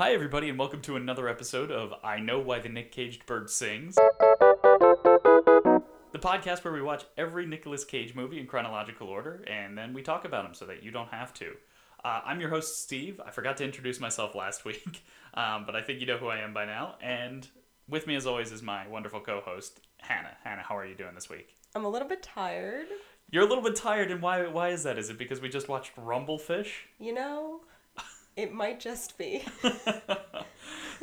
Hi, everybody, and welcome to another episode of I Know Why the Nick Caged Bird Sings. The podcast where we watch every Nicolas Cage movie in chronological order, and then we talk about them so that you don't have to. Uh, I'm your host, Steve. I forgot to introduce myself last week, um, but I think you know who I am by now. And with me, as always, is my wonderful co host, Hannah. Hannah, how are you doing this week? I'm a little bit tired. You're a little bit tired, and why, why is that? Is it because we just watched Rumblefish? You know, it might just be.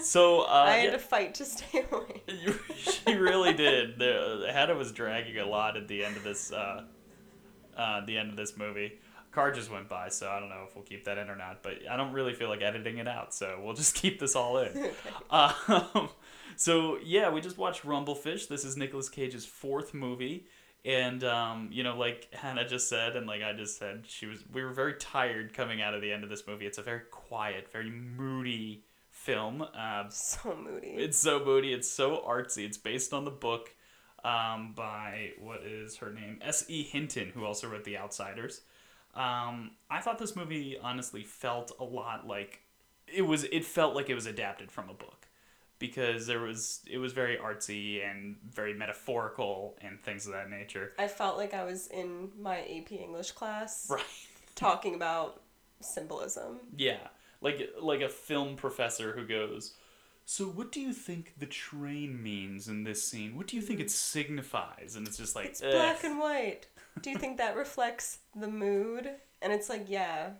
So, uh, I had yeah. to fight to stay away. She really did. The Hannah was dragging a lot at the end of this. Uh, uh, the end of this movie. Car just went by, so I don't know if we'll keep that in or not. But I don't really feel like editing it out, so we'll just keep this all in. um, so yeah, we just watched Rumblefish. This is Nicolas Cage's fourth movie, and um, you know, like Hannah just said, and like I just said, she was. We were very tired coming out of the end of this movie. It's a very quiet, very moody film. Uh, So moody. it's so moody. It's so artsy. It's based on the book um, by what is her name? S. E. Hinton, who also wrote The Outsiders. Um, I thought this movie honestly felt a lot like it was. It felt like it was adapted from a book because there was it was very artsy and very metaphorical and things of that nature. I felt like I was in my AP English class Right. talking about symbolism. Yeah, like like a film professor who goes, "So what do you think the train means in this scene? What do you think it signifies?" And it's just like It's "Ugh." black and white. Do you think that reflects the mood? And it's like, yeah.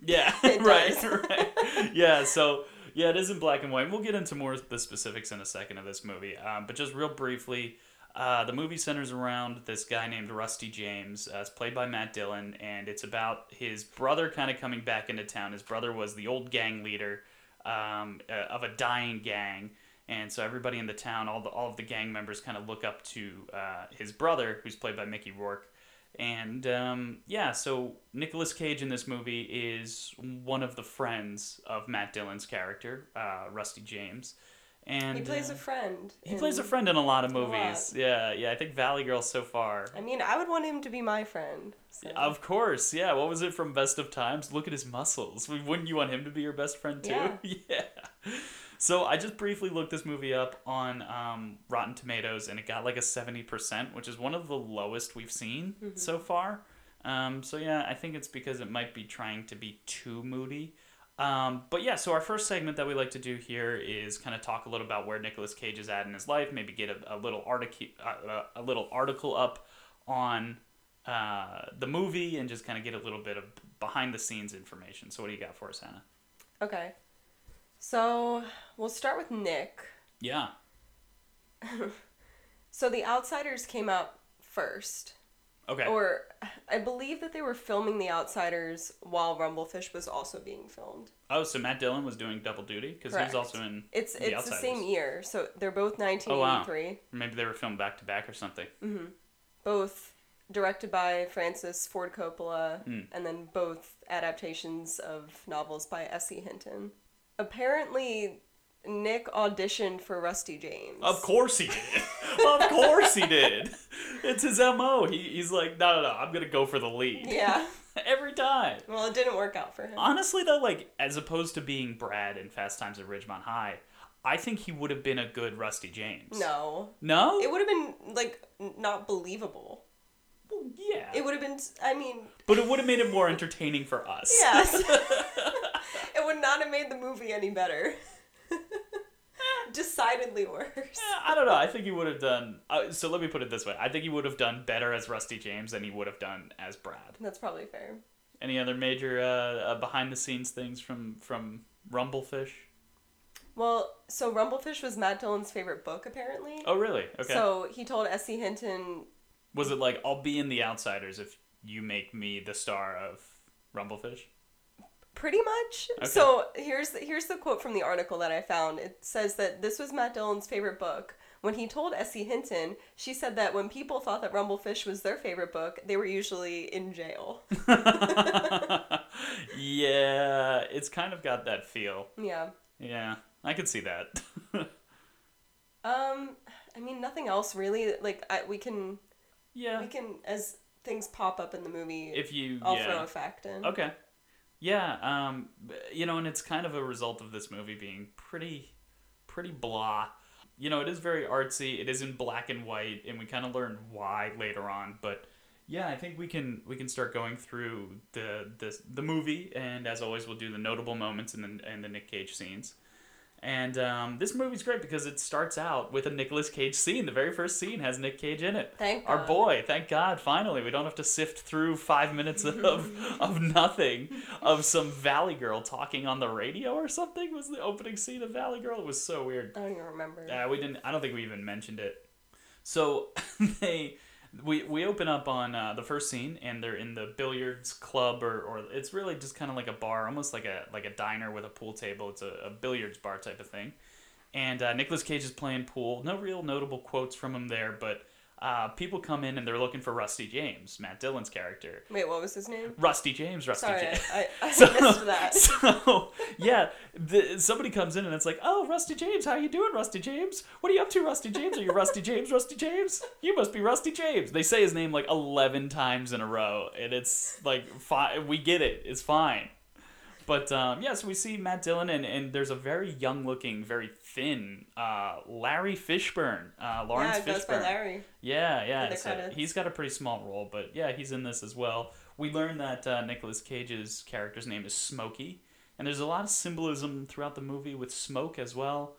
yeah, right, right, yeah. So yeah, it is in black and white. We'll get into more of the specifics in a second of this movie, um, but just real briefly. Uh, the movie centers around this guy named Rusty James. Uh, it's played by Matt Dillon, and it's about his brother kind of coming back into town. His brother was the old gang leader um, uh, of a dying gang, and so everybody in the town, all the all of the gang members, kind of look up to uh, his brother, who's played by Mickey Rourke. And um, yeah, so Nicolas Cage in this movie is one of the friends of Matt Dillon's character, uh, Rusty James. And He plays uh, a friend. he plays a friend in a lot of a lot. movies. Yeah, yeah. I think Valley Girl so far. I mean, I would want him to be my friend. so- Of course, yeah. What was it from Best of Times? Look at his muscles. Wouldn't you want him to be your best friend too? Yeah. Yeah. So I just briefly looked this movie up on um, Rotten Tomatoes, and it got like a seventy percent, which is one of the lowest we've seen so far. Um, so yeah, I think it's because it might be trying to be too moody. Um, but yeah, so our first segment that we like to do here is kind of talk a little about where Nicolas Cage is at in his life. Maybe get a, a little article, uh, a little article up on uh, the movie, and just kind of get a little bit of behind the scenes information. So what do you got for us, Hannah? Okay. So we'll start with Nick. Yeah. So The Outsiders came out first. Okay. Or I believe that they were filming The Outsiders while Rumblefish was also being filmed. oh, so Matt Dillon was doing double duty because he was also in. It's The it's the same year, so they're both Oh, wow. 1983. Maybe they were filmed back to back or something. Both directed by Francis Ford Coppola, Hmm. and then both adaptations of novels by S.E. Hinton. Apparently, Nick auditioned for Rusty James. Of course he did. of course he did. It's his mo. He, he's like, no, no, no. I'm gonna go for the lead Yeah. every time. Well, it didn't work out for him. Honestly, though, like as opposed to being Brad in Fast Times at Ridgemont High, I think he would have been a good Rusty James. No. No. It would have been, like, not believable. Well, yeah. It would have been, I mean, but it would have made it more entertaining for us. yes. it would not have made the movie any better. Decidedly worse. I don't know. I think he would have done. Uh, so let me put it this way: I think he would have done better as Rusty James than he would have done as Brad. That's probably fair. Any other major uh, uh, behind the scenes things from from Rumblefish? Well, so Rumblefish was Matt Dillon's favorite book, apparently. Oh, really? Okay. So he told S.E. Hinton, Was it like I'll be in The Outsiders if you make me the star of Rumblefish? Pretty much. Okay. So here's the, here's the quote from the article that I found. It says that this was Matt Dillon's favorite book. When he told S.E. Hinton, she said that when people thought that Rumblefish was their favorite book, they were usually in jail. yeah, it's kind of got that feel. yeah. Yeah, I could see that. Um, I mean, nothing else really. Like, I, we can, yeah. we can, as things pop up in the movie, If you I'll yeah. throw a fact in. Okay. Yeah, um, you know, and it's kind of a result of this movie being pretty, pretty blah. You know, it is very artsy. It is in black and white, and we kind of learn why later on. But yeah, I think we can we can start going through the the the movie, and as always, we'll do the notable moments and the and the Nick Cage scenes. And um, this movie's great because it starts out with a Nicolas Cage scene. The very first scene has Nick Cage in it. Thank Our God. boy, thank God, finally. We don't have to sift through five minutes of, of nothing, of some Valley Girl talking on the radio or something was the opening scene of Valley Girl. It was so weird. I don't even remember. Uh, we didn't, I don't think we even mentioned it. So they, we, we open up on uh, the first scene and they're in the billiards club or, or it's really just kind of like a bar, almost like a, like a diner with a pool table. It's a, a billiards bar type of thing and uh, Nicolas Cage is playing pool. No real notable quotes from him there, but uh, people come in and they're looking for Rusty James, Matt Dillon's character. Wait, what was his name? Rusty James, Rusty Sorry, James. I, I, So, missed that. so yeah, the, somebody comes in and it's like, "Oh, Rusty James, how you doing, Rusty James? What are you up to, Rusty James? Are you Rusty James, Rusty James? You must be Rusty James." They say his name like eleven times in a row, and it's like, fine, we get it, it's fine. But um, yeah, so we see Matt Dillon, and, and there's a very young looking, very thin uh, Larry Fishburne, uh, Lawrence yeah, it Fishburne. Larry. Yeah, yeah. so he's got a pretty small role, but yeah, he's in this as well. We learn that uh, Nicolas Cage's character's name is Smokey, and there's a lot of symbolism throughout the movie with smoke as well.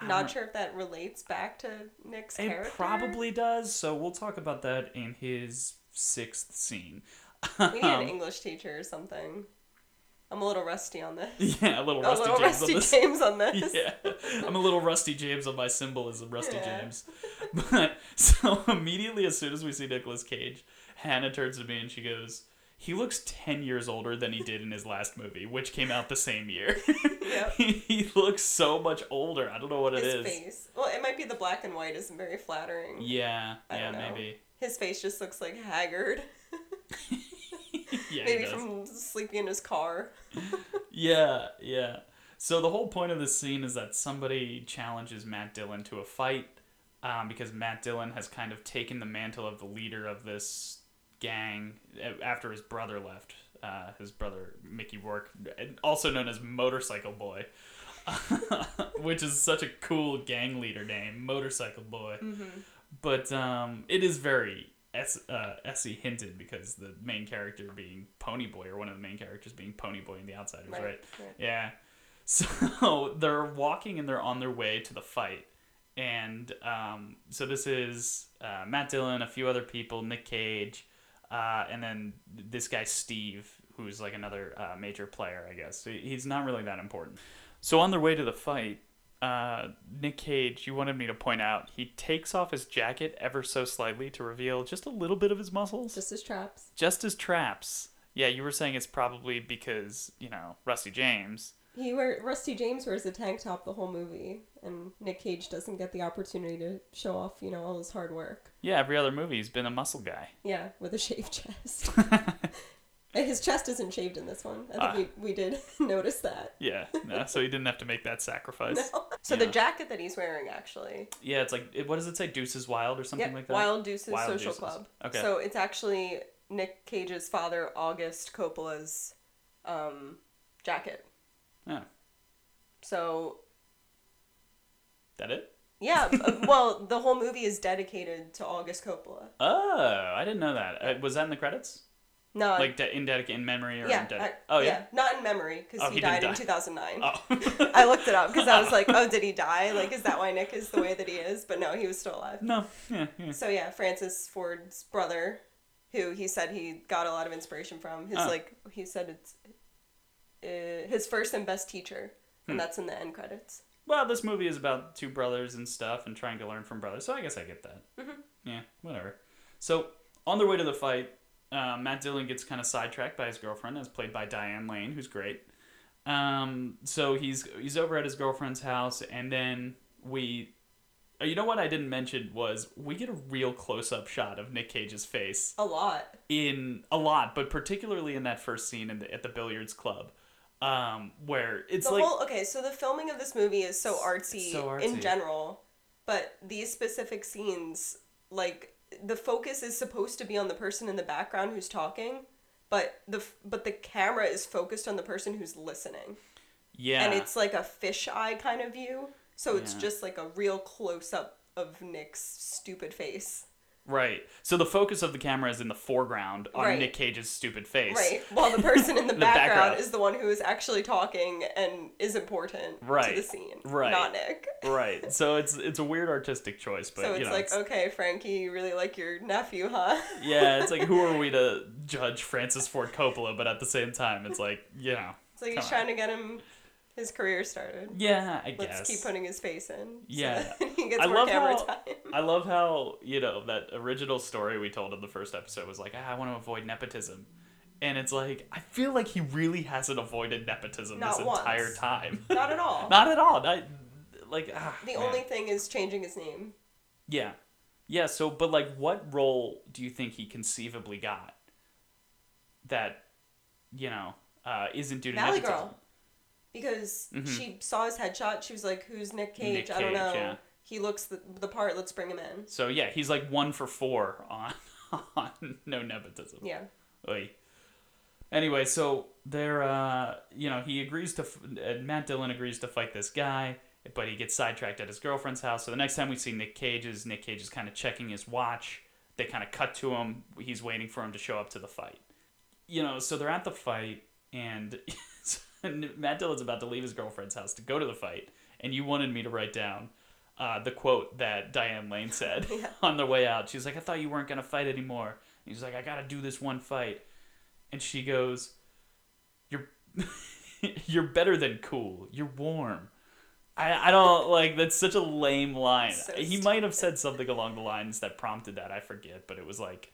I Not sure if that relates back to Nick's It character. probably does. So we'll talk about that in his sixth scene. We need an Um, English teacher or something. I'm a little rusty on this. yeah, a little a rusty little James rusty on this. James on this. yeah, I'm a little rusty James on my symbolism, rusty Yeah. James. But so immediately, as soon as we see Nicolas Cage, Hannah turns to me and she goes, "He looks ten years older than he did in his last movie, which came out the same year. Yep. he, he looks so much older. I don't know what it His is. face. Well, it might be the black and white isn't very flattering. Yeah, I yeah, maybe. His face just looks like haggard. yeah, Maybe from sleeping in his car. Yeah, yeah. So the whole point of this scene is that somebody challenges Matt Dillon to a fight um, because Matt Dillon has kind of taken the mantle of the leader of this gang after his brother left. Uh, his brother Mickey Rourke, also known as Motorcycle Boy, which is such a cool gang leader name, Motorcycle Boy. But um, it is very S- uh, S.E. Hinton because the main character being Pony Boy, or one of the main characters being Pony Boy in The Outsiders, right? Right, right. Yeah. So they're walking and they're on their way to the fight. And um, so this is uh, Matt Dillon, a few other people, Nick Cage, uh, and then this guy Steve, who's like another uh, major player, I guess. So he's not really that important. So on their way to the fight, uh, Nick Cage, you wanted me to point out, he takes off his jacket ever so slightly to reveal just a little bit of his muscles, Just his traps. just his traps. Yeah, you were saying it's probably because you know Rusty James. He wear Rusty James wears a tank top the whole movie, and Nick Cage doesn't get the opportunity to show off, you know, all his hard work. Yeah, every other movie he's been a muscle guy. Yeah, with a shaved chest. And his chest isn't shaved in this one. I think Ah. we, we did notice that. Yeah, no, so he didn't have to make that sacrifice. No. So the jacket that he's wearing actually, Yeah, it's like it- what does it say? Deuces Wild or something yeah, like that. Wild Deuces Wild Social Deuces. Club. Okay. So it's actually Nick Cage's father, August Coppola's um, jacket. Yeah, So that it? yeah, uh, well, the whole movie is dedicated to August Coppola. Oh, I didn't know that. Uh, was that in the credits? No, Like de- in dedic in memory or yeah, in Oh yeah. not in memory because Oh, he, he died in 2009. Oh. I looked it up because I was like, oh, did he die? Like, is that why Nick is the way that he is? But no, he was still alive. no. Yeah, yeah. So yeah, Francis Ford's brother, who he said he got a lot of inspiration from. His Oh. like he said it's uh, his first and best teacher, Hmm. and that's in the end credits. Well, this movie is about two brothers and stuff and trying to learn from brothers, so I guess I get that. Mm-hmm. Yeah, whatever. So, on their way to the fight, uh, Matt Dillon gets kind of sidetracked by his girlfriend, as played by Diane Lane, who's great. Um, so he's he's over at his girlfriend's house, and then we, uh, you know what I didn't mention was we get a real close up shot of Nick Cage's face A lot. in a lot, but particularly in that first scene in the, at the billiards club, um, where it's The like whole okay, so the filming of this movie is so artsy, so artsy. in general, but these specific scenes, like the focus is supposed to be on the person in the background who's talking, but the but the camera is focused on the person who's listening, Yeah. and it's like a fisheye kind of view. So it's Yeah. just like a real close up of Nick's stupid face. Right. So the focus of the camera is in the foreground on Right. Nick Cage's stupid face. Right. While the person in the, The background, background. is the one who is actually talking and is important Right. to the scene. Right. Not Nick. Right. So it's it's a weird artistic choice, but so you it's know, like, okay, Frankie, you really like your nephew, huh? yeah, it's like who are we to judge Francis Ford Coppola? But at the same time, it's like you know, It's like he's Come on. trying to get him his career started. yeah, I Let's guess. keep putting his face in. Yeah. that he gets I more love camera how- time. I love how you know that original story we told in the first episode was like, ah, I want to avoid nepotism, and it's like I feel like he really hasn't avoided nepotism Not this once. entire time. Not at all. Not at all. Not, like ah, the man. only thing is changing his name. yeah, yeah. So, but like, what role do you think he conceivably got that you know uh, isn't due to Valley nepotism? Girl. Because Mhm. she saw his headshot, she was like, "Who's Nick Cage? Nick I don't Cage, know. yeah. He looks the, the part. Let's bring him in." So yeah, he's like one for four on on no nepotism. Yeah. Oy. Anyway, so they're, uh, you know, he agrees to, uh, Matt Dillon agrees to fight this guy, but he gets sidetracked at his girlfriend's house. So the next time we see Nick Cage is Nick Cage is kind of checking his watch. They kind of cut to him. He's waiting for him to show up to the fight. You know, so they're at the fight, and Matt Dillon's about to leave his girlfriend's house to go to the fight. And you wanted me to write down uh, the quote that Diane Lane said Yeah. on the way out. She's like, I thought you weren't going to fight anymore. And he's like, I got to do this one fight. And she goes, You're you're better than cool. You're warm. I, I don't like that's such a lame line. So he might have said something along the lines that prompted that. I forget, but it was like,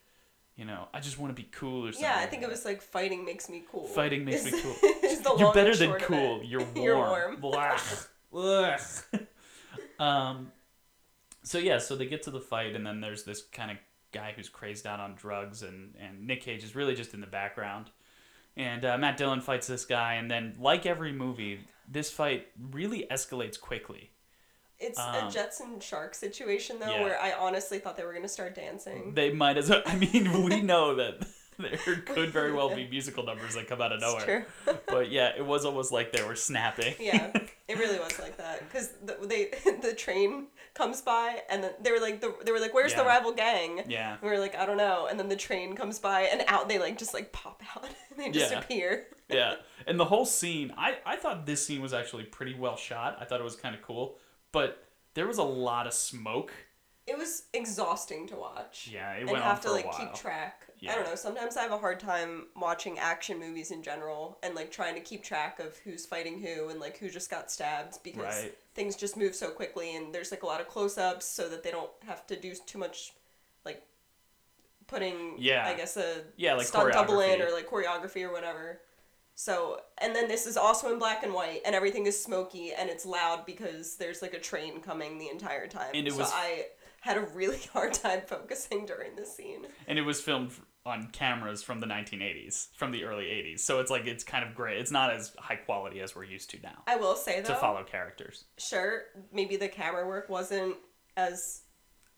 you know, I just want to be cool or something. Yeah, I think it was like fighting makes me cool. Fighting makes me cool. You're better than cool. You're warm. You're warm. Ugh. um, so yeah, so they get to the fight, and then there's this kind of guy who's crazed out on drugs, and and Nick Cage is really just in the background. And uh, Matt Dillon fights this guy, and then like every movie, this fight really escalates quickly. It's Um, a and Shark situation though, yeah. where I honestly thought they were gonna start dancing. They might as well. I mean, we know that there could very well be musical numbers that come out of nowhere. true. But yeah, it was almost like they were snapping. yeah, it really was like that because the, they the train comes by and then they were like the, they were like where's the rival gang? Yeah. And we were like I don't know, and then the train comes by and out they like just like pop out and they just Yeah. appear. yeah and the whole scene I, I thought this scene was actually pretty well shot i thought it was kind of cool but there was a lot of smoke It was exhausting to watch. yeah it and went have on to for like a while keep track. I don't know. Sometimes I have a hard time watching action movies in general and like trying to keep track of who's fighting who and like who just got stabbed because Right. things just move so quickly and there's like a lot of close-ups so that they don't have to do too much like putting Yeah. I guess a Yeah, like stunt double in choreography. or like choreography or whatever. So and then this is also in black and white and everything is smoky and it's loud because there's like a train coming the entire time. And it so was- I had a really hard time focusing during this scene. and it was filmed on cameras from the 1980s from the early 80s so it's like it's kind of great it's not as high quality as we're used to now I will say though, to follow characters sure, maybe the camera work wasn't as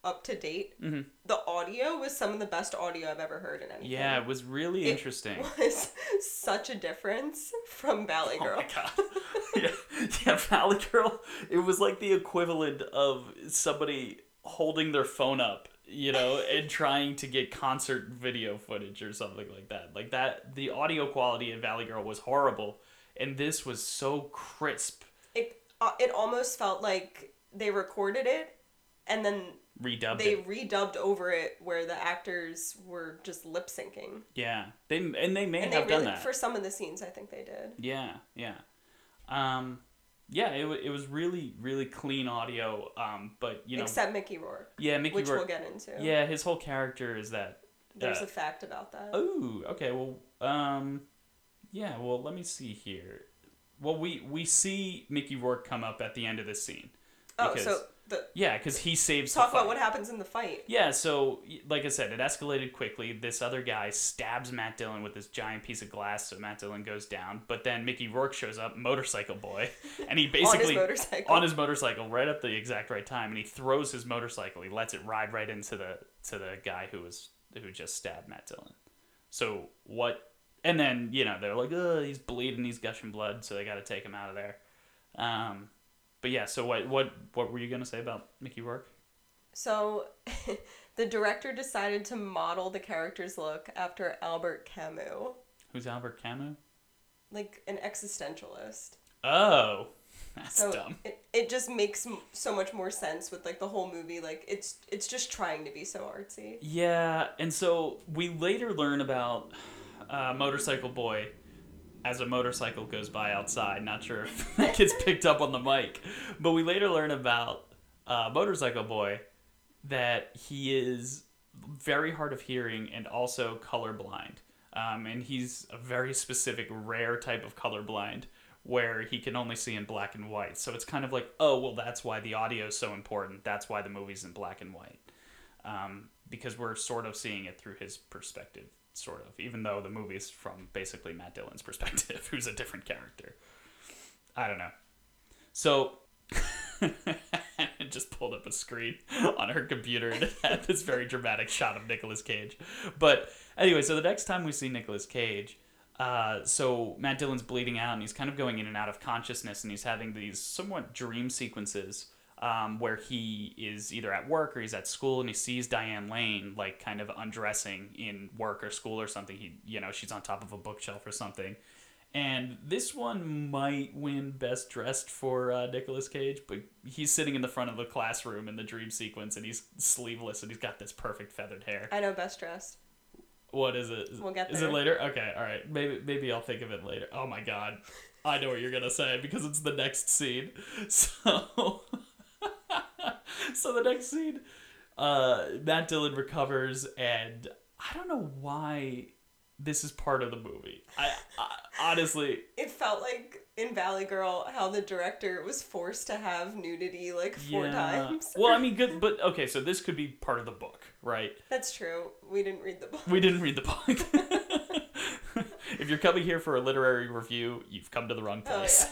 up to date. Mhm. The audio was some of the best audio I've ever heard in anything. yeah it was really It interesting was such a difference from Valley Girl. Oh my god. yeah, yeah, Valley Girl. It was like the equivalent of somebody holding their phone up, you know, and trying to get concert video footage or something like that. Like that, the audio quality in Valley Girl was horrible, and this was so crisp. It uh, it almost felt like they recorded it and then Redubbed they it. redubbed over it where the actors were just lip syncing. Yeah, they and they may And have they really done that. for some of the scenes I think they did. Yeah, yeah. Um, yeah, it, it was really, really clean audio. Um, but you know, Except Mickey Rourke, yeah, Mickey which Rourke. we'll get into. Yeah, his whole character is that. There's uh, a fact about that. Oh, okay. Well, um, yeah. Well, let me see here. Well, we we see Mickey Rourke come up at the end of this scene. oh, because- so the Yeah, because he saves. talk about what happens in the fight. Yeah, so like I said, it escalated quickly. This other guy stabs Matt Dillon with this giant piece of glass, so Matt Dillon goes down. But then Mickey Rourke shows up, motorcycle boy, and he basically on his motorcycle. on his motorcycle right at the exact right time, and he throws his motorcycle. He lets it ride right into the to the guy who was who just stabbed Matt Dillon. So what and then you know they're like, oh, he's bleeding, he's gushing blood, so they got to take him out of there. Um, but yeah, so what what what were you gonna say about Mickey Rourke? So, the director decided to model the character's look after Albert Camus, Who's Albert Camus? like an existentialist. Oh, that's So dumb. it, it just makes m- so much more sense with like the whole movie. Like it's it's just trying to be so artsy. Yeah, and so we later learn about uh, Motorcycle Boy as a motorcycle goes by outside. Not sure if that gets picked up on the mic, but we later learn about uh, Motorcycle Boy that he is very hard of hearing and also colorblind. Um, and he's a very specific, rare type of colorblind where he can only see in black and white. So it's kind of like, oh, well, that's why the audio is so important. That's why the movie's in black and white um, because we're sort of seeing it through his perspective, sort of, even though the movie's from basically Matt Dillon's perspective, who's a different character. I don't know. So, it just pulled up a screen on her computer and had this very dramatic shot of Nicolas Cage. But anyway, so the next time we see Nicolas Cage, uh, so Matt Dillon's bleeding out and he's kind of going in and out of consciousness and he's having these somewhat dream sequences um, where he is either at work or he's at school and he sees Diane Lane like kind of undressing in work or school or something. He, you know, she's on top of a bookshelf or something. And this one might win Best Dressed for uh, Nicolas Cage, but he's sitting in the front of the classroom in the dream sequence, and he's sleeveless, and he's got this perfect feathered hair. I know best dressed. What is it? We'll get Is it later? Okay, all right. Maybe maybe I'll think of it later. Oh my god, I know what you're gonna say because it's the next scene. So, so the next scene, uh, Matt Dillon recovers, and I don't know why this is part of the movie. I, I honestly, It felt like in Valley Girl how the director was forced to have nudity like four times. Well, I mean, good, but okay. So this could be part of the book, right? That's true. We didn't read the book. We didn't read the book. if you're coming here for a literary review, you've come to the wrong Oh, place.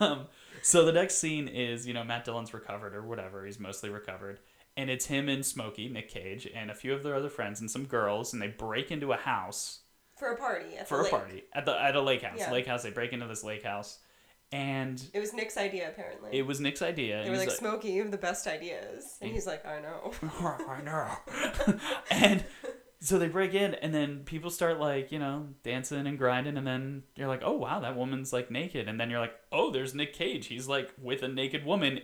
um, so the next scene is, you know, Matt Dillon's recovered or whatever. He's mostly recovered. And it's him and Smokey, Nick Cage, and a few of their other friends and some girls, and they break into a house For a party at for a lake. party at the at a lake house. Yeah. Lake house. They break into this lake house, and It was Nick's idea apparently. it was Nick's idea. they were he's like, Smokey, you have the best ideas. And he's like, I know. I know. and so they break in, and then people start like you know dancing and grinding, and then you're like, oh wow, that woman's like naked, and then you're like, oh, there's Nick Cage. He's like with a naked woman.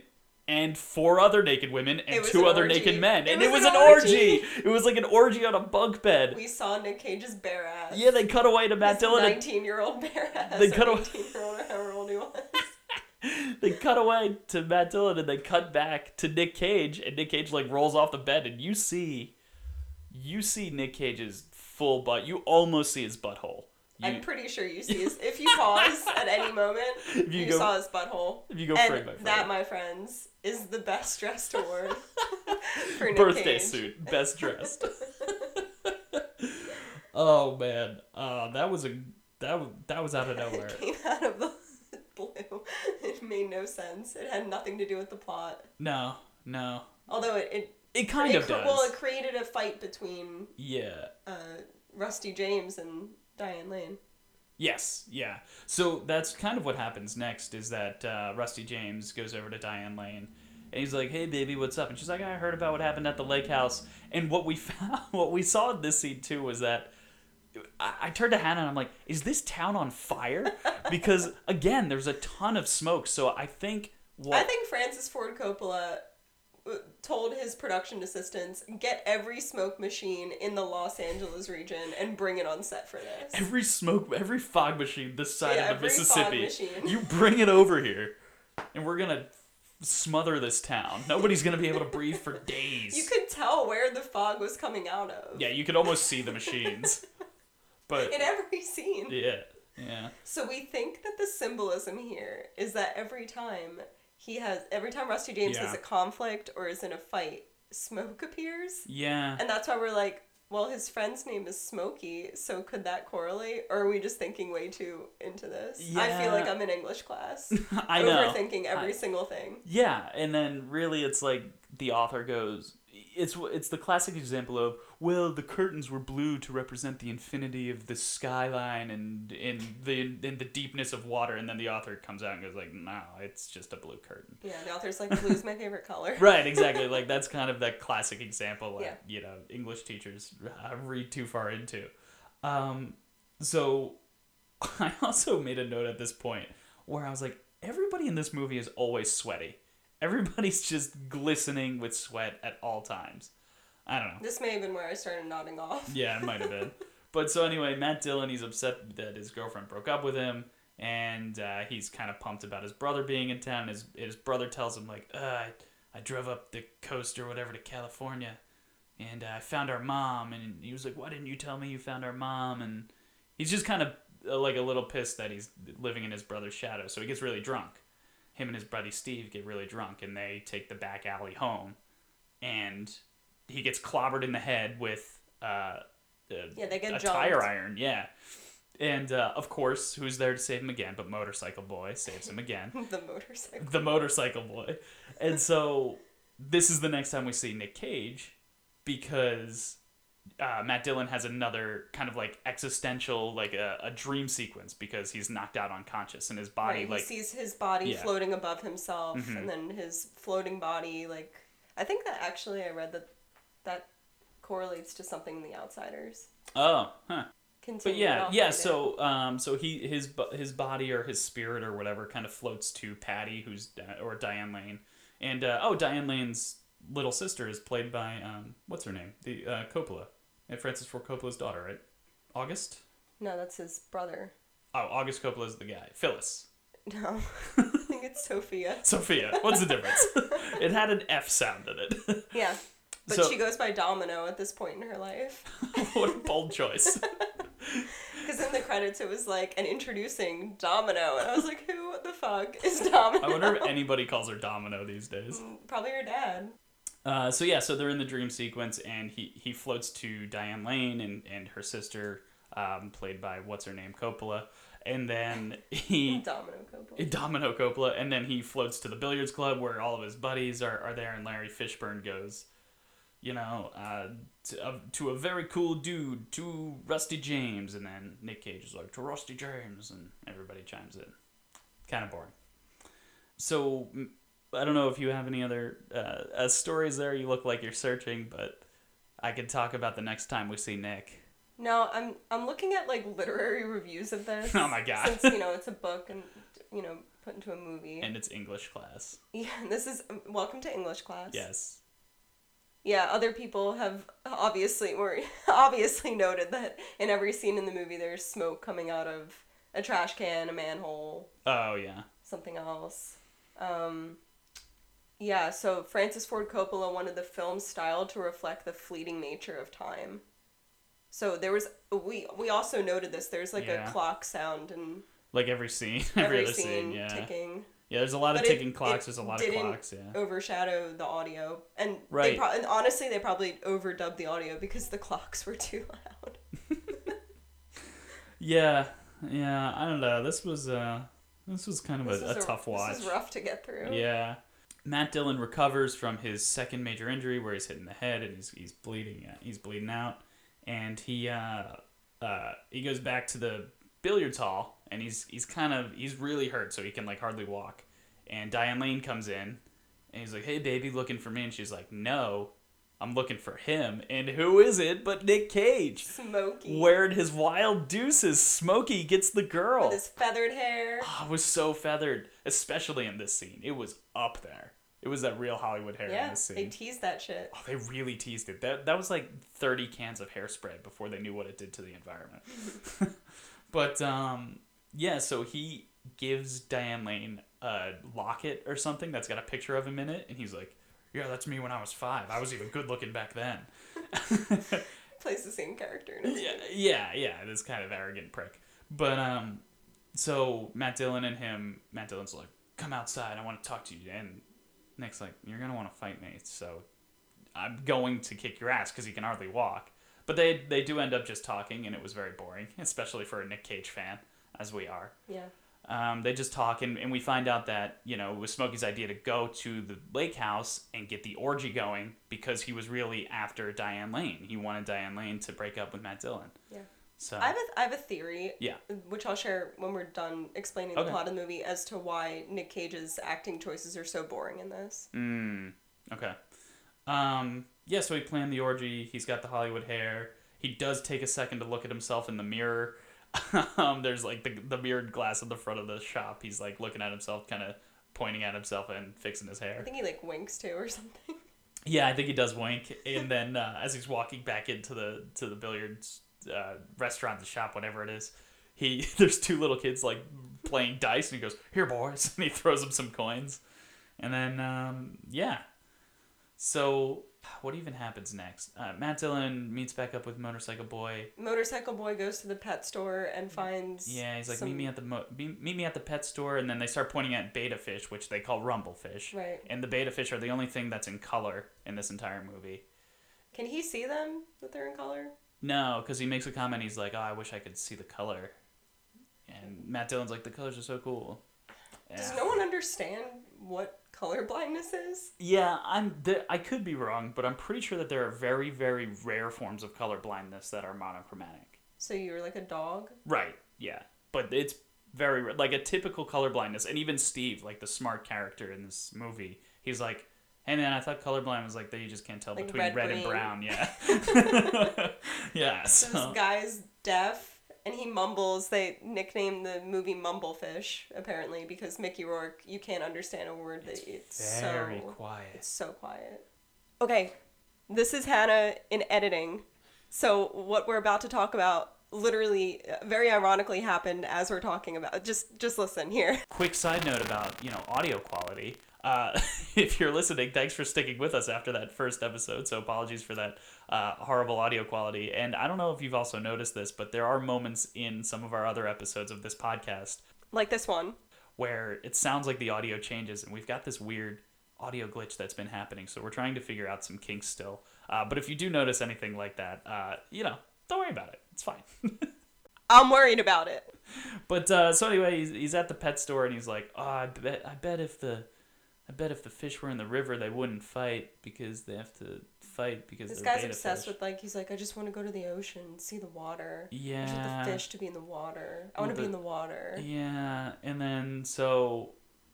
And four other naked women and two an other orgy. naked men, It and it was an an orgy. orgy. It was like an orgy on a bunk bed. We saw Nick Cage's bare ass. Yeah, they cut away to Matt His Dillon. and 19 year old bare ass. They cut away- 18 year old or however old he was. they cut away to Matt Dillon and they cut back to Nick Cage and Nick Cage like rolls off the bed and you see you see Nick Cage's full butt. You almost see his butthole. You, I'm pretty sure you see his. If you pause at any moment, If you you, go- saw his butthole. if you go and frame by frame. that, my friends, is the best dressed award for Nick birthday Cage. suit, best dressed. oh man, uh, that was a that was, that was out of nowhere. It came out of the blue. It made no sense. It had nothing to do with the plot. No, no, Although it, it, it kind it of cr- does. well, it created a fight between yeah. uh, Rusty James and Diane Lane. Yes, yeah. So that's kind of what happens next is that uh, Rusty James goes over to Diane Lane and he's like, "Hey, baby, what's up?" And she's like, "I heard about what happened at the lake house." And what we found, what we saw in this scene too, was that I, I turned to Hannah and I'm like, "Is this town on fire?" Because again, there's a ton of smoke. So I think what I think Francis Ford Coppola told his production assistants get every smoke machine in the Los Angeles region and bring it on set for this. every smoke, every fog machine this side Yeah, of the Mississippi, you bring it over here, and we're gonna smother this town. Nobody's gonna be able to breathe for days. You could tell where the fog was coming out of. Yeah, you could almost see the machines. But In every scene. yeah, yeah, So we think that the symbolism here is that every time he has, every time Rusty James Yeah. has a conflict or is in a fight, smoke appears. yeah. And that's why we're like, well, his friend's name is Smokey, so could that correlate? Or are we just thinking way too into this? I feel like I'm in English class. I know. Overthinking every I- single thing. Yeah, and then really, it's like the author goes. It's it's the classic example of well, the curtains were blue to represent the infinity of the skyline and in the in the deepness of water, and then the author comes out and goes like, no, it's just a blue curtain. Yeah, the author's like, blue's my favorite color. Right, exactly. like that's kind of that classic example that Yeah. you know English teachers uh, read too far into. Um, so I also made a note at this point where I was like, everybody in this movie is always sweaty. Everybody's just glistening with sweat at all times. I don't know. This may have been where I started nodding off. Yeah, it might have been. But so anyway, Matt Dillon, he's upset that his girlfriend broke up with him, and uh, he's kind of pumped about his brother being in town. His his brother tells him like, uh, I, I drove up the coast or whatever to California, and uh, I found our mom. And he was like, Why didn't you tell me you found our mom? And he's just kind of uh, like a little pissed that he's living in his brother's shadow. So he gets really drunk. Him and his buddy Steve get really drunk, and they take the back alley home, and he gets clobbered in the head with. Uh, uh, Yeah, they get a jumped. tire iron, yeah. And uh, of course, who's there to save him again? But Motorcycle Boy saves him again. the motorcycle. the Motorcycle Boy. And so this is the next time we see Nick Cage because uh, Matt Dillon has another kind of like existential, like a, a dream sequence because he's knocked out unconscious and his body, Right, like, he sees his body Yeah. Mm-hmm. floating above himself, and then his floating body, like I think that actually I read that that correlates to something in The Outsiders. oh, huh. Continue. But yeah, yeah. So, um, so he his his body or his spirit or whatever kind of floats to Patty, who's or Diane Lane, and uh, oh, Diane Lane's little sister is played by um, what's her name? The uh, Coppola, and Francis Ford Coppola's daughter, right? August. no, that's his brother. Oh, August Coppola's the guy. Phyllis. No, I think it's Sofia. Sofia. What's the difference? it had an F sound in it. Yeah, but So- she goes by Domino at this point in her life. what a bold choice. Because in the credits it was like, and introducing Domino, and I was like, who the fuck is Domino? I wonder if anybody calls her Domino these days. Probably her dad. Uh, so yeah, so they're in the dream sequence, and he he floats to Diane Lane and and her sister, um, played by what's her name Coppola, and then he Domino Coppola. Domino Coppola, and then he floats to the billiards club where all of his buddies are, are there, and Larry Fishburne goes, you know, uh, to, uh, to a very cool dude, to Rusty James, and then Nick Cage is like to Rusty James, and everybody chimes in. Kind of boring. So I don't know if you have any other uh, uh, stories there. You look like you're searching, but I could talk about the next time we see Nick. No, I'm I'm looking at like literary reviews of this. Oh my God. Since you know it's a book and you know put into a movie. And it's English class. yeah, this is um, welcome to English class. Yes. Yeah, other people have obviously were obviously noted that in every scene in the movie there's smoke coming out of a trash can, a manhole, Oh yeah. something else. Um, yeah, so Francis Ford Coppola wanted the film's style to reflect the fleeting nature of time. So there was we we also noted this. There's like Yeah. a clock sound and Like every scene, every, every other scene, scene, yeah. ticking Yeah, there's a lot of But it- ticking clocks. there's a lot of clocks. Yeah. overshadow the audio. And they Right. pro- and honestly, they probably overdubbed the audio because the clocks were too loud. Yeah, yeah. I don't know. This was uh, this was kind of This a, a tough watch. This is rough to get through. Yeah. Matt Dillon recovers from his second major injury where he's hit in the head and he's, he's bleeding uh, he's bleeding out and he uh, uh, he goes back to the billiards hall and he's he's kind of he's really hurt so he can like hardly walk and Diane Lane comes in and he's like hey baby looking for me and she's like no I'm looking for him and who is it but Nick Cage Smoky. wearing his wild deuces Smokey gets the girl With his feathered hair. Oh, it was so feathered, especially in this scene. It was up there. It was that real Hollywood hair in Yeah, this they teased that shit. oh, they really teased it. That that was like thirty cans of hairspray before they knew what it did to the environment. but um, yeah, so he gives Diane Lane a locket or something that's got a picture of him in it, and he's like, "Yeah, that's me when I was five. I was even good looking back then." Plays the same character. Yeah, yeah, yeah. This kind of arrogant prick. But um, so Matt Dillon and him, Matt Dillon's like, "Come outside. I want to talk to you." And Nick's like, "You're gonna want to fight me, so I'm going to kick your ass because he can hardly walk." But they they do end up just talking, and it was very boring, especially for a Nick Cage fan, as we are. Yeah. Um, they just talk, and, and we find out that, you know, it was Smokey's idea to go to the lake house and get the orgy going because he was really after Diane Lane. He wanted Diane Lane to break up with Matt Dillon. Yeah. So, I have a, I have a theory. Yeah. Which I'll share when we're done explaining Okay. the plot of the movie as to why Nick Cage's acting choices are so boring in this. mm, okay. Um, yeah, so he planned the orgy. He's got the Hollywood hair. He does take a second to look at himself in the mirror. um, there's like the, the mirrored glass at the front of the shop. He's like looking at himself, kind of pointing at himself and fixing his hair. I think he like winks too or something. Yeah, I think he does wink, and then uh, as he's walking back into the to the billiards uh, restaurant, the shop, whatever it is, he there's two little kids like playing dice, and he goes, "Here, boys," and he throws them some coins, and then um, yeah. So what even happens next? Uh, Matt Dillon meets back up with Motorcycle Boy. Motorcycle boy goes to the pet store and finds Yeah, he's like, some- "Meet me at the mo- meet me at the pet store," and then they start pointing at betta fish, which they call rumble fish. Right. And the betta fish are the only thing that's in color in this entire movie. Can he see them that they're in color? No, because he makes a comment. He's like, "Oh, I wish I could see the color," and Matt Dillon's like, "The colors are so cool." Does no one understand what color blindness is? yeah I'm. Th- I could be wrong, but I'm pretty sure that there are very, very rare forms of color blindness that are monochromatic. So you're like a dog? Right. Yeah, but it's very ra- like a typical color blindness, and even Steve, like the smart character in this movie, he's like. Hey man, I thought colorblind was like that you just can't tell Like between red, red, and brown. Yeah. yeah. So So. this guy's deaf and he mumbles. They nicknamed the movie Mumblefish apparently because Mickey Rourke. You can't understand a word that it's, Very so quiet. it's so quiet. Okay, this is Hannah in editing. So what we're about to talk about literally uh, very ironically happened as we're talking about just just listen here quick side note about you know audio quality uh, if you're listening thanks for sticking with us after that first episode so apologies for that uh, horrible audio quality. And i don't know if you've also noticed this but there are moments in some of our other episodes of this podcast like this one. where it sounds like the audio changes and we've got this weird audio glitch that's been happening. So we're trying to figure out some kinks still. Uh, but if you do notice anything like that uh, you know don't worry about it. It's fine. I'm worried about it. But uh, so anyway, he's, he's at the pet store and he's like, "Oh, I bet I bet if the I bet if the fish were in the river, they wouldn't fight because they have to fight because this guy's obsessed fish." with like he's like i just want to go to the ocean see the water Yeah, i just want the fish to be in the water i want to the- be in the water yeah, and then so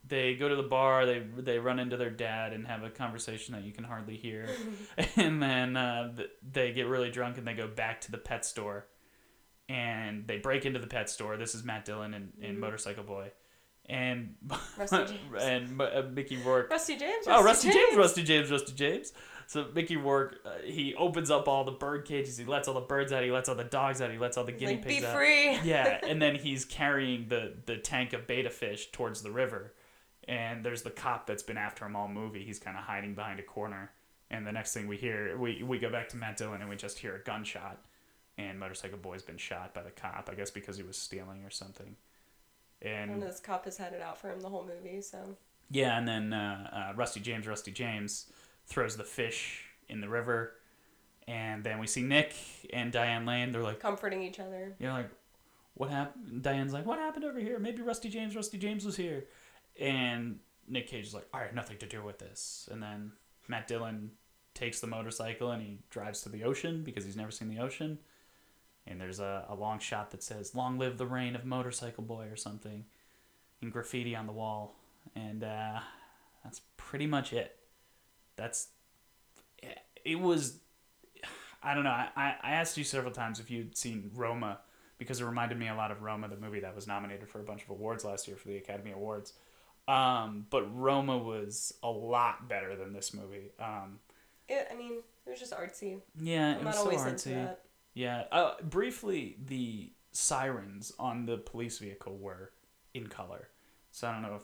they go to the bar. They they run into their dad and have a conversation that you can hardly hear, and then uh, they get really drunk and they go back to the pet store, and they break into the pet store. This is Matt Dillon and, and Mhm. Motorcycle Boy, and Rusty James. and uh, Mickey Rourke. rusty james Oh, Rusty James, Rusty James, Rusty James. So Mickey Rourke, uh, he opens up all the bird cages. He lets all the birds out. He lets all the dogs out. He lets all the guinea like, be pigs out. free Yeah, and then he's carrying the the tank of betta fish towards the river, and there's the cop that's been after him all movie. He's kind of hiding behind a corner, and the next thing we hear, we we go back to Matt Dillon and we just hear a gunshot, and Motorcycle Boy's been shot by the cop. I guess because he was stealing or something. And and this cop has had it out for him the whole movie so yeah, and then uh, uh, Rusty James, Rusty James throws the fish in the river, and then we see Nick and Diane Lane. They're like, comforting each other you know, like, what happened? Diane's like, what happened over here? Maybe Rusty James, Rusty James was here, and Nick Cage is like, I had nothing to do with this. And then Matt Dillon takes the motorcycle and he drives to the ocean because he's never seen the ocean. And there's a, a long shot that says, Long live the reign of Motorcycle Boy or something in graffiti on the wall. And uh, that's pretty much it. That's. It was. I don't know. I, I asked you several times if you'd seen Roma because it reminded me a lot of Roma, the movie that was nominated for a bunch of awards last year for the Academy Awards. Um, but Roma was a lot better than this movie. Um, it, i mean it was just artsy yeah, it i'm was not so always artsy. Yeah. Uh, briefly, the sirens on the police vehicle were in color. So I don't know if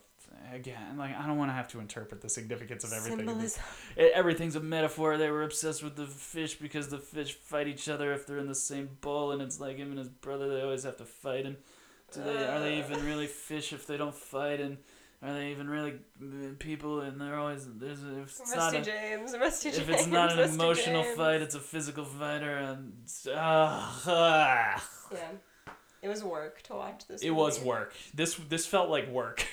again, like I don't want to have to interpret the significance of everything. Symbolism. E- Everything's a metaphor. They were obsessed with the fish because the fish fight each other if they're in the same bowl, and it's like him and his brother. They always have to fight, and do they are they even really fish if they don't fight? And are they even really people? And they're always there's a, if it's not Rusty a, James, Rusty James. if it's not an Rusty emotional James. fight, it's a physical fighter, and uh, Yeah. It was work to watch this. It was work. This this felt like work.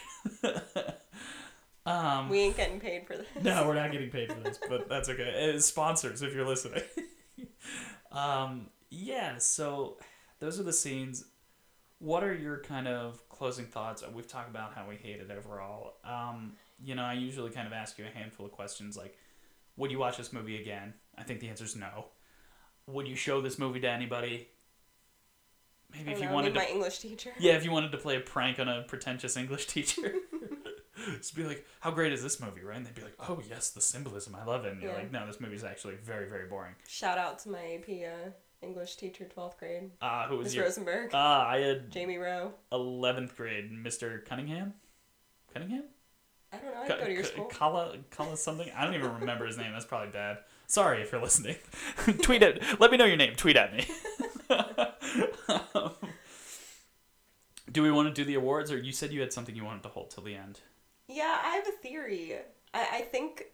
um, We ain't getting paid for this. no, we're not getting paid for this, but that's okay. It's sponsors if you're listening. um, yeah, so those are the scenes. What are your kind of closing thoughts? We've talked about how we hate it overall. Um, you know, I usually kind of ask you a handful of questions like, would you watch this movie again? I think the answer is no. Would you show this movie to anybody? Maybe if don't you wanted to my English teacher. yeah, if you wanted to play a prank on a pretentious English teacher. Just be like, how great is this movie, right? And they'd be like, oh, yes, the symbolism, I love it. And you're Yeah. like, no, this movie's actually very, very boring. Shout out to my AP uh, English teacher, twelfth grade, Uh, who was Miss your... Rosenberg, Uh, I had Jamie Rowe. 11th grade, Mr. Cunningham? Cunningham? I don't know. I didn't go to your school. Kala, Kala something? I don't even remember his name. That's probably bad. Sorry if you're listening. Tweet it. Let me know your name. Tweet at me. do we want to do the awards, or you said you had something you wanted to hold till the end? Yeah, I have a theory. I, I think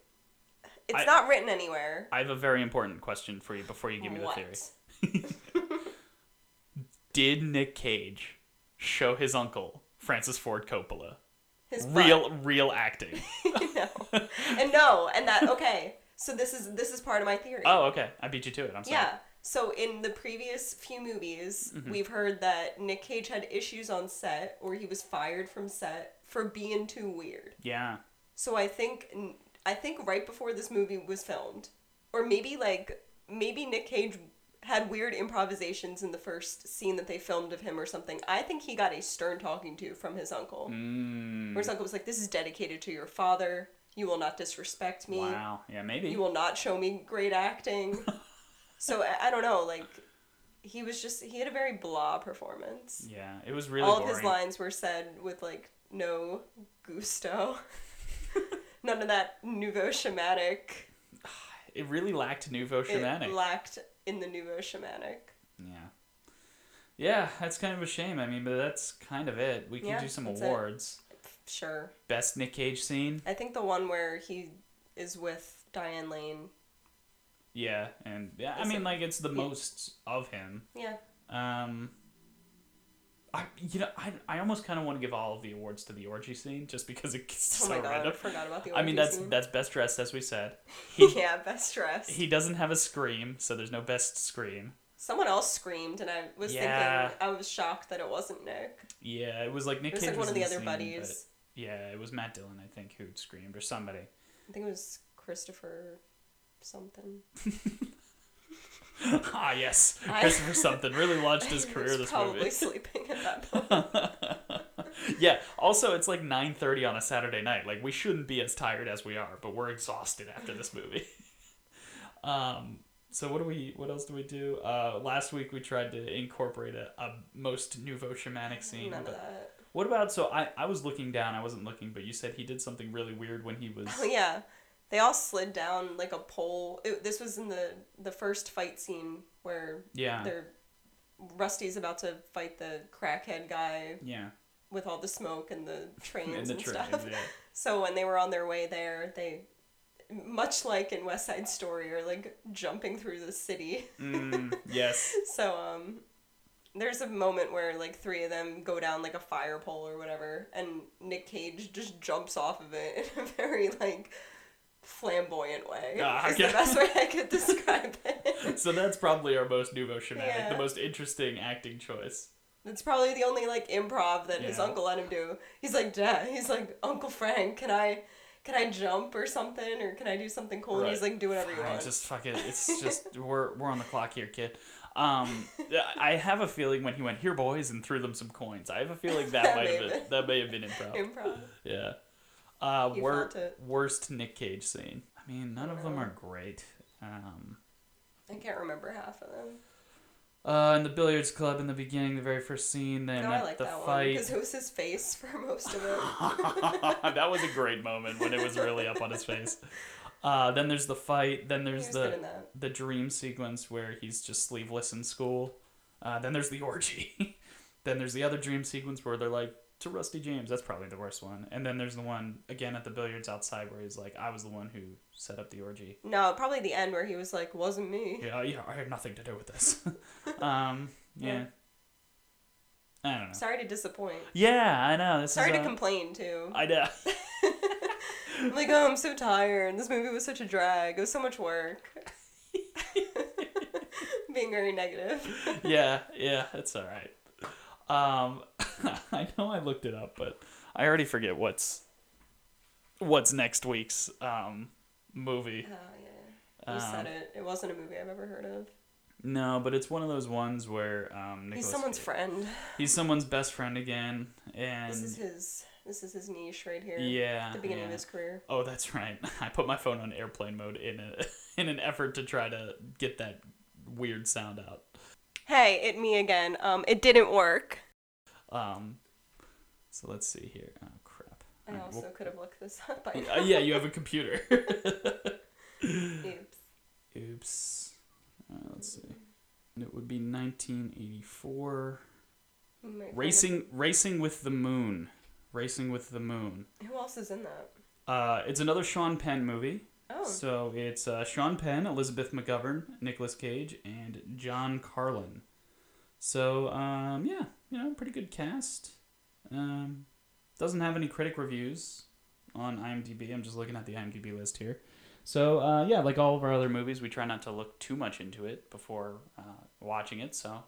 it's I- not written anywhere. I have a very important question for you before you give me the theory. Did Nick Cage show his uncle Francis Ford Coppola His real real acting? no. And no, and that okay. So this is this is part of my theory. oh, okay. I beat you to it. I'm sorry. Yeah. So in the previous few movies, Mm-hmm. we've heard that Nick Cage had issues on set or he was fired from set for being too weird. Yeah. So I think I think right before this movie was filmed, or maybe like maybe Nick Cage had weird improvisations in the first scene that they filmed of him or something. I think he got a stern talking to from his uncle. Mm, Where his uncle was like, "This is dedicated to your father. You will not disrespect me. wow. Yeah, maybe. You will not show me great acting." so I, I don't know, like he was just he had a very blah performance. yeah, it was really All boring. of his lines were said with like no gusto. None of that nouveau shamanic. It really lacked nouveau shamanic. It lacked in the nouveau shamanic. yeah. Yeah, that's kind of a shame. I mean, but that's kind of it. We can Yeah, do some that's it. awards. Sure. Best Nick Cage scene. I think the one where he is with Diane Lane. Yeah, and yeah, I mean, it- like it's the yeah. most of him. Yeah. Um, I you know I, I almost kind of want to give all of the awards to the orgy scene just because it's Oh so my god, I random. forgot about the orgy I mean that's scene. that's best dressed as we said. He yeah, best dress. he doesn't have a scream, so there's no best scream. Someone else screamed, and I was Yeah. thinking, I was shocked that it wasn't Nick. Yeah, it was like Nick It was Cage like one was of the other scene, buddies. but- yeah, it was Matt Dillon, I think, who screamed or somebody. I think it was Christopher something. ah, yes, I- Christopher something really launched his career this probably movie. sleeping at that point. yeah. Also, it's like nine thirty on a Saturday night. Like we shouldn't be as tired as we are, but we're exhausted after this movie. um. So what do we? What else do we do? Uh, last week we tried to incorporate a, a most nouveau shamanic scene. None of that. what about? So I I was looking down. I wasn't looking, but you said he did something really weird when he was. Oh yeah, they all slid down like a pole. It, this was in the the first fight scene where Yeah. they're Rusty's about to fight the crackhead guy Yeah. with all the smoke and the trains In the and train. stuff. Yeah. So when they were on their way there, they much like in West Side Story are like jumping through the city. Mm, yes. So um there's a moment where like three of them go down like a fire pole or whatever and Nick Cage just jumps off of it in a very like flamboyant way. Ah, is okay. the best way I could describe it. So that's probably our most nouveau shamanic, Yeah. the most interesting acting choice. It's probably the only like improv that his uncle let him do. He's like, Dad, he's like, Uncle Frank, can I can I jump or something or can I do something cool? And he's like, do whatever you want. Just fuck it. It's just we're we're on the clock here, kid. Um, I have a feeling when he went here, boys, and threw them some coins. I have a feeling that That might have have been been. that may have been improv. improv. Yeah. Uh, wor- worst Nick Cage scene. I mean, none of them know. are great. Um, I can't remember half of them. uh, in the billiards club in the beginning, the very first scene, then No, I at like the fight. because it was his face for most of it. that was a great moment when it was really up on his face. Uh, then there's the fight. Then there's the the dream sequence where he's just sleeveless in school. Uh, then there's the orgy. then there's the other dream sequence where they're like to Rusty James. That's probably the worst one. And then there's the one again at the billiards outside where he's like, "I was the one who set up the orgy." No, probably the end where he was like, "Wasn't me." Yeah, yeah, I had nothing to do with this. um, yeah. Yeah. I don't know. Sorry to disappoint. Yeah, I know. This Sorry to a- complain too. I know. I'm like, oh, I'm so tired. This movie was such a drag. It was so much work. Being very negative. yeah, yeah, it's all right. Um, I know I looked it up, but I already forget what's what's next week's um movie. Oh yeah. You Um, said it. It wasn't a movie I've ever heard of. No, but it's one of those ones where um Nicolas He's someone's Cage- friend. He's someone's best friend again, and This is his. This is his niche right here. yeah, At the beginning yeah. of his career. Oh, that's right. I put my phone on airplane mode in a in an effort to try to get that weird sound out. Hey, it me again. Um, it didn't work. Um, so let's see here. Oh crap. I Alright, also well- could have looked this up by Uh, yeah, you have a computer. Oops. Oops. Uh, let's see. And it would be 1984. You might find Racing, Racing with the Moon. Racing with the Moon. Who else is in that? Uh, it's another Sean Penn movie. Oh. So it's uh, Sean Penn, Elizabeth McGovern, Nicolas Cage, and John Karlen. So um, yeah, you know, pretty good cast. Um, doesn't have any critic reviews on IMDb. I'm just looking at the IMDb list here. So uh, yeah, like all of our other movies, we try not to look too much into it before uh, watching it. So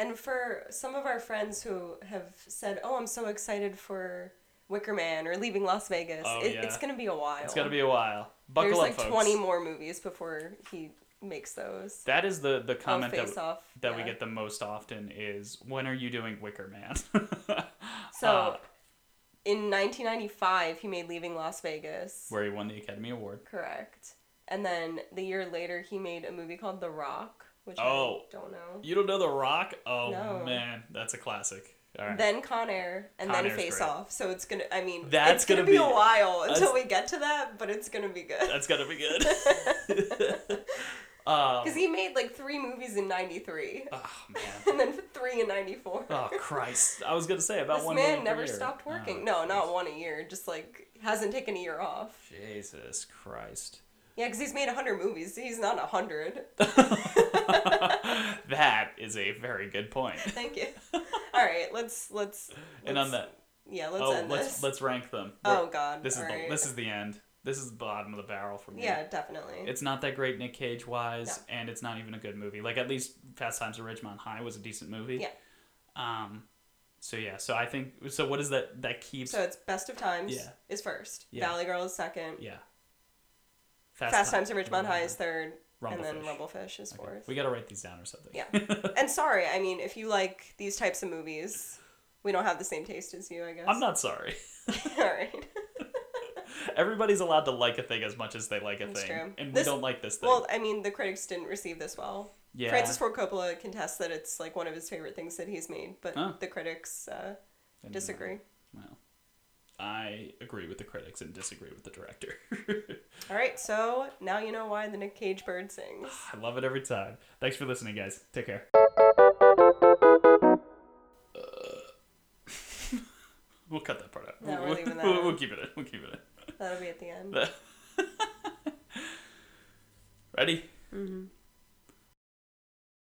And for some of our friends who have said, "Oh, I'm so excited for Wicker Man or Leaving Las Vegas," Oh, it, yeah. it's gonna be a while. it's gonna be a while. Buckle There's up, like folks. 20 more movies before he makes those. That is the the comment that Off. that we get the most often is when are you doing Wicker Man? So, Uh, in 1995, he made Leaving Las Vegas. where he won the Academy Award. Correct. And then the year later, he made a movie called The Rock, which Oh. I don't know. You don't know The Rock? Oh No. man, that's a classic. All right. Then Con Air, and Con then Air's Face great. Off. So it's gonna. I mean, That's it's gonna, gonna be, be- a while until we get to that, but it's gonna be good. that's gonna be good. um, Because he made like three movies in '93, oh man. and then three in '94. Oh Christ! I was gonna say about this one. man movie per never year. stopped working. Oh, no, not one a year. Just like hasn't taken a year off. Jesus Christ. Yeah, because he's made hundred movies. He's not a hundred. that is a very good point. Thank you. All right, let's let's. And on let's- that, Yeah, let's oh, end let's this. let's rank them. Oh We're- God. This is all the this is the end. This is the bottom of the barrel for me. Yeah, definitely. It's not that great Nick Cage wise, and it's not even a good movie. Like at least Fast Times at Ridgemont High was a decent movie. Yeah. Um. So yeah. So I think. So what is that? That keeps. so it's Best of Times Yeah. is first. Yeah. Valley Girl is second. yeah. Fast, Ti- Times at Ridgemont High is third. Rumblefish. And then Rumblefish is Okay, fourth. We gotta write these down or something. Yeah. and sorry, I mean, if you like these types of movies, we don't have the same taste as you, I guess. I'm not sorry. All right. Everybody's allowed to like a thing as much as they like a That's thing, true. and we don't like this thing. Well, I mean, the critics didn't receive this well. yeah. Francis Ford Coppola contests that it's like one of his favorite things that he's made, but Oh. the critics uh, And, disagree. Well, I agree with the critics and disagree with the director. All right, so now you know why the Nick Cage bird sings. I love it every time. Thanks for listening, guys. Take care. we'll cut that part out. No, we're leaving that we'll, in. we'll keep it in. We'll keep it That'll be at the end. Ready? Mm-hmm.